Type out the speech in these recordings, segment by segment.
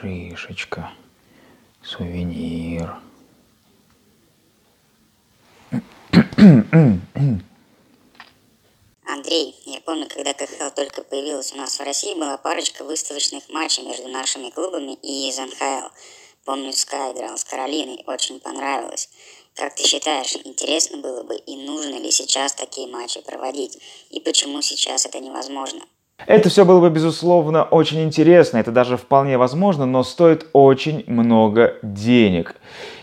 Шишечка. Сувенир. Андрей, я помню, когда КХЛ только появилась у нас в России, была парочка выставочных матчей между нашими клубами и из НХЛ. Помню, Скай играл с Каролиной, очень понравилось. Как ты считаешь, интересно было бы и нужно ли сейчас такие матчи проводить? И почему сейчас это невозможно? Это все было бы, безусловно, очень интересно, это даже вполне возможно, но стоит очень много денег.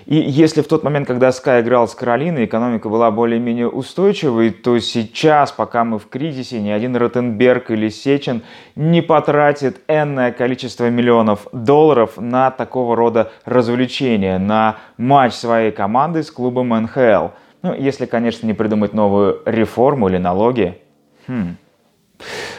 И если в тот момент, когда Sky играл с Каролиной, экономика была более-менее устойчивой, то сейчас, пока мы в кризисе, ни один Ротенберг или Сечин не потратит энное количество миллионов долларов на такого рода развлечения, на матч своей команды с клубом НХЛ. Ну, если, конечно, не придумать новую реформу или налоги. Хм.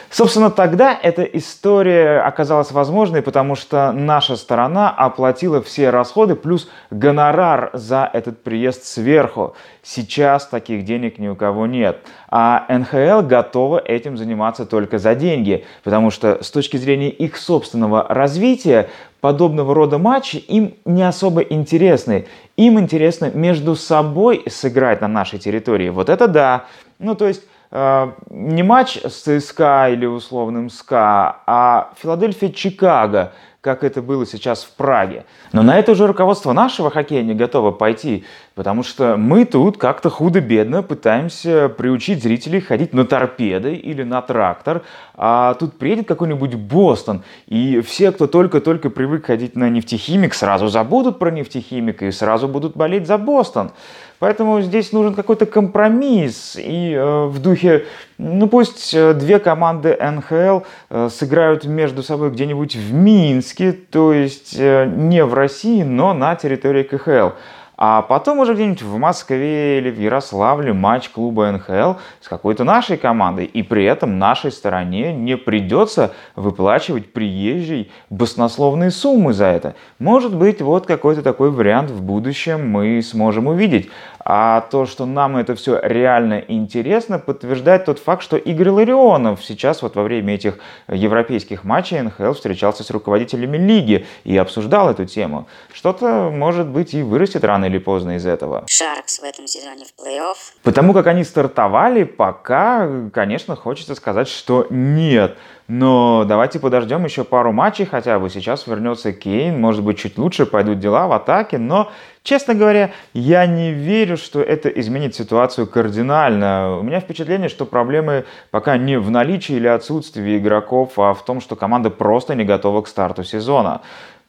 Собственно, тогда эта история оказалась возможной, потому что наша сторона оплатила все расходы плюс гонорар за этот приезд сверху. Сейчас таких денег ни у кого нет. А НХЛ готова этим заниматься только за деньги, потому что с точки зрения их собственного развития подобного рода матчи им не особо интересны. Им интересно между собой сыграть на нашей территории. Вот это да. Ну, то есть не матч с ЦСКА или условным СКА, а Филадельфия-Чикаго, как это было сейчас в Праге. Но на это уже руководство нашего хоккея не готово пойти, потому что мы тут как-то худо-бедно пытаемся приучить зрителей ходить на торпеды или на трактор, а тут приедет какой-нибудь Бостон, и все, кто только-только привык ходить на нефтехимик, сразу забудут про нефтехимик и сразу будут болеть за Бостон. Поэтому здесь нужен какой-то компромисс. И э, в духе, ну пусть э, две команды НХЛ э, сыграют между собой где-нибудь в Минске, то есть э, не в России, но на территории КХЛ. А потом уже где-нибудь в Москве или в Ярославле матч клуба НХЛ с какой-то нашей командой. И при этом нашей стороне не придется выплачивать приезжей баснословные суммы за это. Может быть, вот какой-то такой вариант в будущем мы сможем увидеть. А то, что нам это все реально интересно, подтверждает тот факт, что Игорь Ларионов сейчас вот во время этих европейских матчей НХЛ встречался с руководителями лиги и обсуждал эту тему. Что-то, может быть, и вырастет рано или поздно из этого. Шаркс в этом сезоне в плей-офф? Потому как они стартовали, пока, конечно, хочется сказать, что нет. Но давайте подождем еще пару матчей хотя бы. Сейчас вернется Кейн, может быть, чуть лучше пойдут дела в атаке. Но, честно говоря, я не верю, что это изменит ситуацию кардинально. У меня впечатление, что проблемы пока не в наличии или отсутствии игроков, а в том, что команда просто не готова к старту сезона.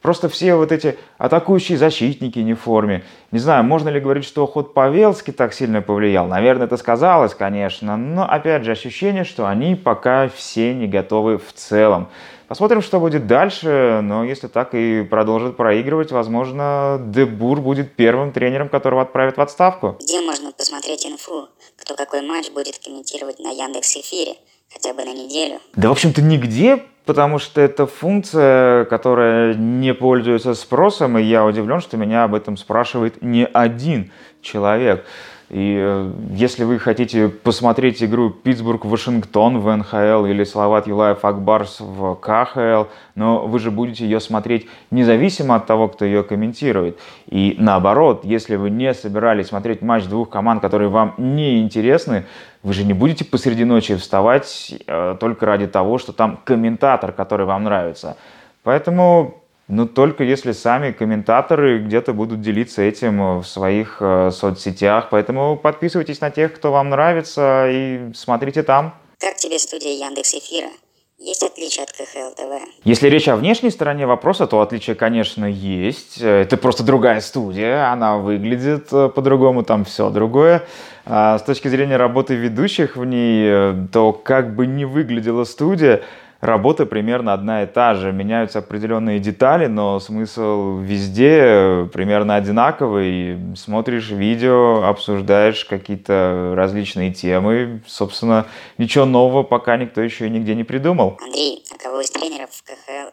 Просто все вот эти атакующие защитники не в форме. Не знаю, можно ли говорить, что ход Павелски так сильно повлиял. Наверное, это сказалось, конечно. Но, опять же, ощущение, что они пока все не готовы в целом. Посмотрим, что будет дальше. Но если так и продолжит проигрывать, возможно, Дебур будет первым тренером, которого отправят в отставку. Где можно посмотреть инфу? Кто какой матч будет комментировать на Яндекс Эфире? Хотя бы на неделю? Да, в общем-то, нигде, потому что это функция, которая не пользуется спросом, и я удивлен, что меня об этом спрашивает не один человек. И э, если вы хотите посмотреть игру Питтсбург-Вашингтон в НХЛ или Салават Юлаев Акбарс в КХЛ, но вы же будете ее смотреть независимо от того, кто ее комментирует. И наоборот, если вы не собирались смотреть матч двух команд, которые вам не интересны, вы же не будете посреди ночи вставать э, только ради того, что там комментатор, который вам нравится. Поэтому но только если сами комментаторы где-то будут делиться этим в своих э, соцсетях. Поэтому подписывайтесь на тех, кто вам нравится, и смотрите там. Как тебе студия Яндекс Эфира? Есть отличия от КХЛ ТВ? Если речь о внешней стороне вопроса, то отличия, конечно, есть. Это просто другая студия, она выглядит э, по-другому, там все другое. А с точки зрения работы ведущих в ней, э, то как бы не выглядела студия, работа примерно одна и та же. Меняются определенные детали, но смысл везде примерно одинаковый. Смотришь видео, обсуждаешь какие-то различные темы. Собственно, ничего нового пока никто еще нигде не придумал. Андрей, а кого из тренеров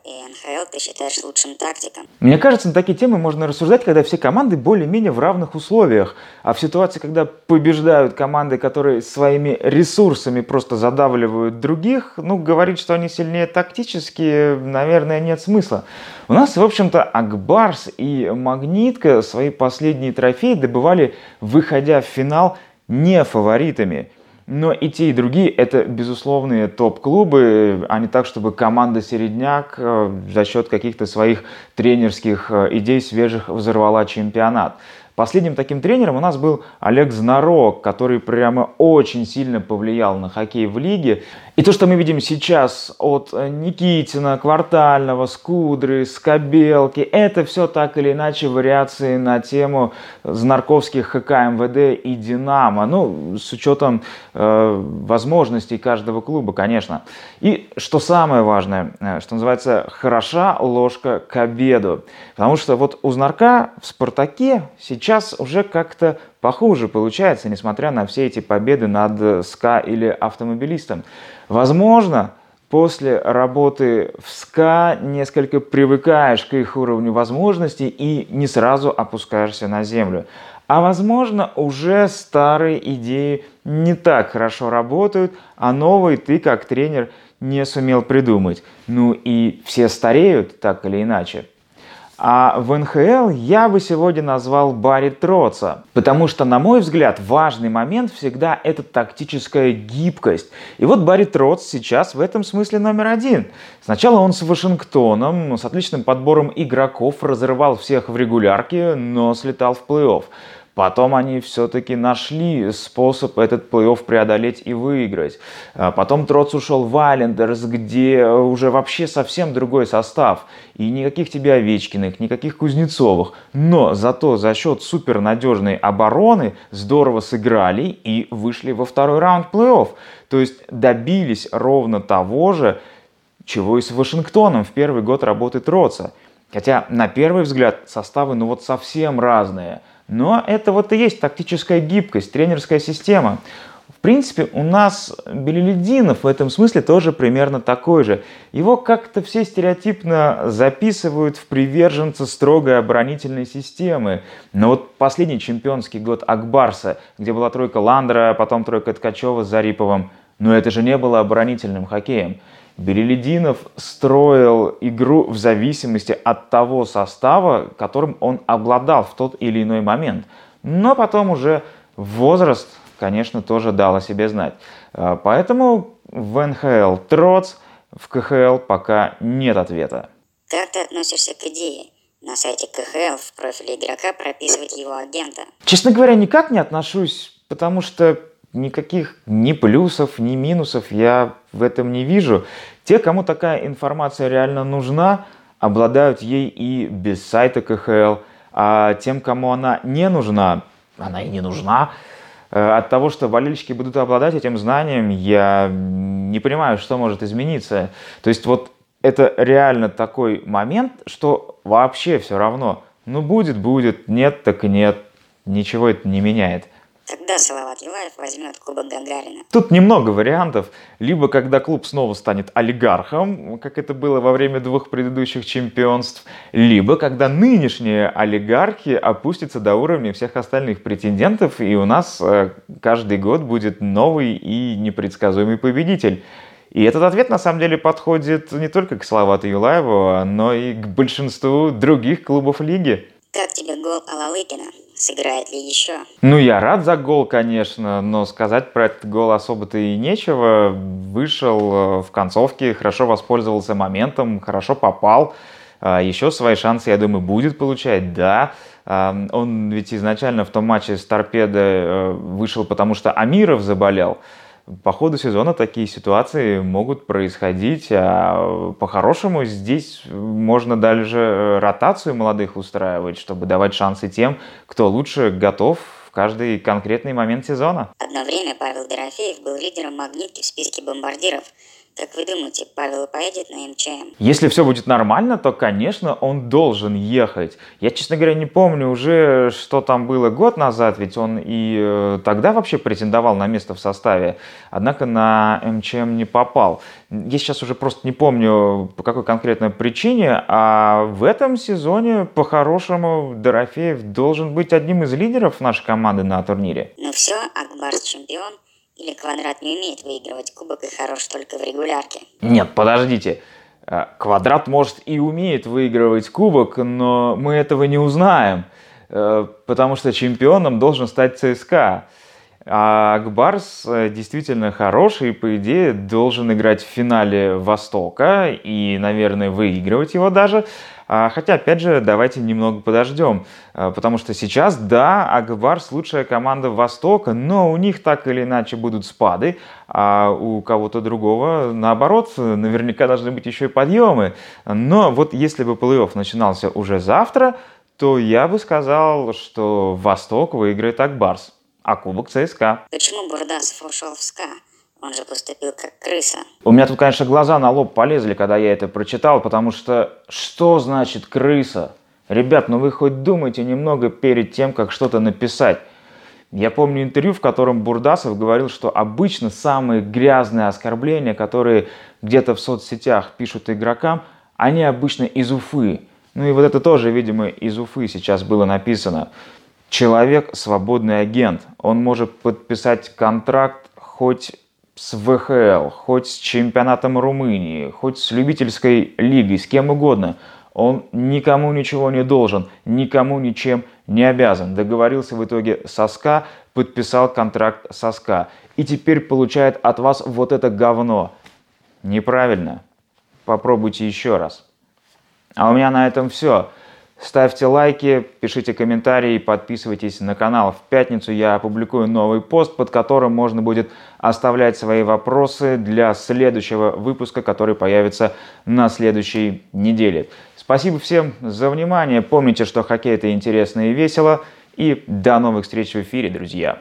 и НХЛ ты считаешь лучшим тактиком? Мне кажется, на такие темы можно рассуждать, когда все команды более-менее в равных условиях. А в ситуации, когда побеждают команды, которые своими ресурсами просто задавливают других, ну, говорить, что они сильнее тактически, наверное, нет смысла. У нас, в общем-то, Акбарс и Магнитка свои последние трофеи добывали, выходя в финал не фаворитами. Но и те, и другие – это безусловные топ-клубы, а не так, чтобы команда «Середняк» э, за счет каких-то своих тренерских э, идей свежих взорвала чемпионат. Последним таким тренером у нас был Олег Знарок, который прямо очень сильно повлиял на хоккей в лиге. И то, что мы видим сейчас от Никитина, Квартального, Скудры, Скобелки, это все так или иначе вариации на тему Знарковских ХК МВД и Динамо. Ну, с учетом э, возможностей каждого клуба, конечно. И что самое важное, э, что называется, хороша ложка к обеду. Потому что вот у Знарка в Спартаке сейчас уже как-то похуже получается, несмотря на все эти победы над СКА или автомобилистом. Возможно, после работы в СКА несколько привыкаешь к их уровню возможностей и не сразу опускаешься на землю. А возможно, уже старые идеи не так хорошо работают, а новые ты как тренер не сумел придумать. Ну и все стареют так или иначе. А в НХЛ я бы сегодня назвал Барри Троца, потому что, на мой взгляд, важный момент всегда это тактическая гибкость. И вот Барри Троц сейчас в этом смысле номер один. Сначала он с Вашингтоном, с отличным подбором игроков, разрывал всех в регулярке, но слетал в плей-офф. Потом они все-таки нашли способ этот плей-офф преодолеть и выиграть. А потом Троц ушел в Айлендерс, где уже вообще совсем другой состав. И никаких тебе Овечкиных, никаких Кузнецовых. Но зато за счет супернадежной обороны здорово сыграли и вышли во второй раунд плей-офф. То есть добились ровно того же, чего и с Вашингтоном в первый год работы Троца. Хотя на первый взгляд составы ну вот совсем разные – но это вот и есть тактическая гибкость, тренерская система. В принципе, у нас Белелединов в этом смысле тоже примерно такой же. Его как-то все стереотипно записывают в приверженца строгой оборонительной системы. Но вот последний чемпионский год Акбарса, где была тройка Ландера, потом тройка Ткачева с Зариповым, но это же не было оборонительным хоккеем. Белелединов строил игру в зависимости от того состава, которым он обладал в тот или иной момент. Но потом уже возраст, конечно, тоже дал о себе знать. А, поэтому в НХЛ троц, в КХЛ пока нет ответа. Как ты относишься к идее? на сайте КХЛ в профиле игрока прописывать его агента? Честно говоря, никак не отношусь, потому что никаких ни плюсов, ни минусов я в этом не вижу. Те, кому такая информация реально нужна, обладают ей и без сайта КХЛ, а тем, кому она не нужна, она и не нужна, э, от того, что болельщики будут обладать этим знанием, я не понимаю, что может измениться. То есть вот это реально такой момент, что вообще все равно. Ну будет, будет, нет, так и нет. Ничего это не меняет. Когда Салават Юлаев возьмет Кубок Гагарина? Тут немного вариантов. Либо когда клуб снова станет олигархом, как это было во время двух предыдущих чемпионств, либо когда нынешние олигархи опустятся до уровня всех остальных претендентов, и у нас э, каждый год будет новый и непредсказуемый победитель. И этот ответ на самом деле подходит не только к Салавату Юлаеву, но и к большинству других клубов лиги. Как тебе гол Алалыкина? Сыграет ли еще? Ну, я рад за гол, конечно, но сказать про этот гол особо-то и нечего. Вышел э, в концовке, хорошо воспользовался моментом, хорошо попал. А, еще свои шансы, я думаю, будет получать, да. А, он ведь изначально в том матче с Торпедо э, вышел, потому что Амиров заболел по ходу сезона такие ситуации могут происходить. А по-хорошему здесь можно даже ротацию молодых устраивать, чтобы давать шансы тем, кто лучше готов в каждый конкретный момент сезона. Одно время Павел Дорофеев был лидером «Магнитки» в списке бомбардиров. Как вы думаете, Павел поедет на МЧМ? Если все будет нормально, то, конечно, он должен ехать. Я, честно говоря, не помню уже, что там было год назад, ведь он и э, тогда вообще претендовал на место в составе, однако на МЧМ не попал. Я сейчас уже просто не помню, по какой конкретной причине, а в этом сезоне, по-хорошему, Дорофеев должен быть одним из лидеров нашей команды на турнире. Ну все, Акбарс чемпион, или Квадрат не умеет выигрывать кубок и хорош только в регулярке? Нет, подождите. Э, Квадрат, может, и умеет выигрывать кубок, но мы этого не узнаем, э, потому что чемпионом должен стать ЦСКА. А Акбарс э, действительно хороший, и, по идее, должен играть в финале Востока и, наверное, выигрывать его даже. А, хотя, опять же, давайте немного подождем, а, потому что сейчас, да, Агбарс лучшая команда Востока, но у них так или иначе будут спады, а у кого-то другого, наоборот, наверняка должны быть еще и подъемы. Но вот если бы плей-офф начинался уже завтра, то я бы сказал, что Восток выиграет Акбарс, а Кубок ЦСКА. Почему Бурдасов ушел в СКА? Он же поступил как крыса. У меня тут, конечно, глаза на лоб полезли, когда я это прочитал, потому что что значит крыса? Ребят, ну вы хоть думайте немного перед тем, как что-то написать. Я помню интервью, в котором Бурдасов говорил, что обычно самые грязные оскорбления, которые где-то в соцсетях пишут игрокам, они обычно из Уфы. Ну и вот это тоже, видимо, из Уфы сейчас было написано. Человек – свободный агент. Он может подписать контракт хоть с ВХЛ, хоть с чемпионатом Румынии, хоть с любительской лигой, с кем угодно. Он никому ничего не должен, никому ничем не обязан. Договорился в итоге со СКА, подписал контракт со СКА. И теперь получает от вас вот это говно. Неправильно. Попробуйте еще раз. А у меня на этом все. Ставьте лайки, пишите комментарии, подписывайтесь на канал. В пятницу я опубликую новый пост, под которым можно будет оставлять свои вопросы для следующего выпуска, который появится на следующей неделе. Спасибо всем за внимание. Помните, что хоккей это интересно и весело. И до новых встреч в эфире, друзья.